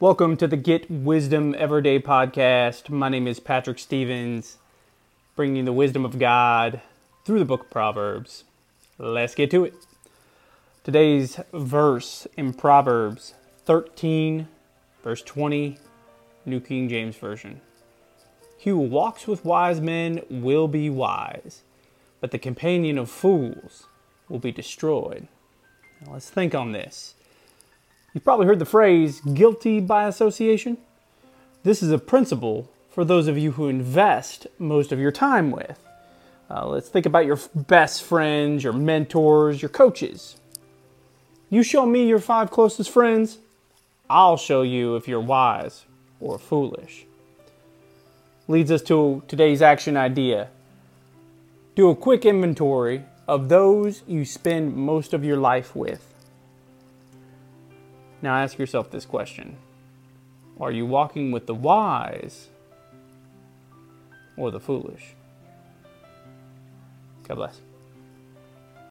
Welcome to the Get Wisdom Everyday podcast. My name is Patrick Stevens, bringing the wisdom of God through the book of Proverbs. Let's get to it. Today's verse in Proverbs 13, verse 20, New King James Version. He who walks with wise men will be wise, but the companion of fools will be destroyed. Now let's think on this. You've probably heard the phrase guilty by association. This is a principle for those of you who invest most of your time with. Uh, let's think about your best friends, your mentors, your coaches. You show me your five closest friends, I'll show you if you're wise or foolish. Leads us to today's action idea. Do a quick inventory of those you spend most of your life with. Now ask yourself this question Are you walking with the wise or the foolish? God bless.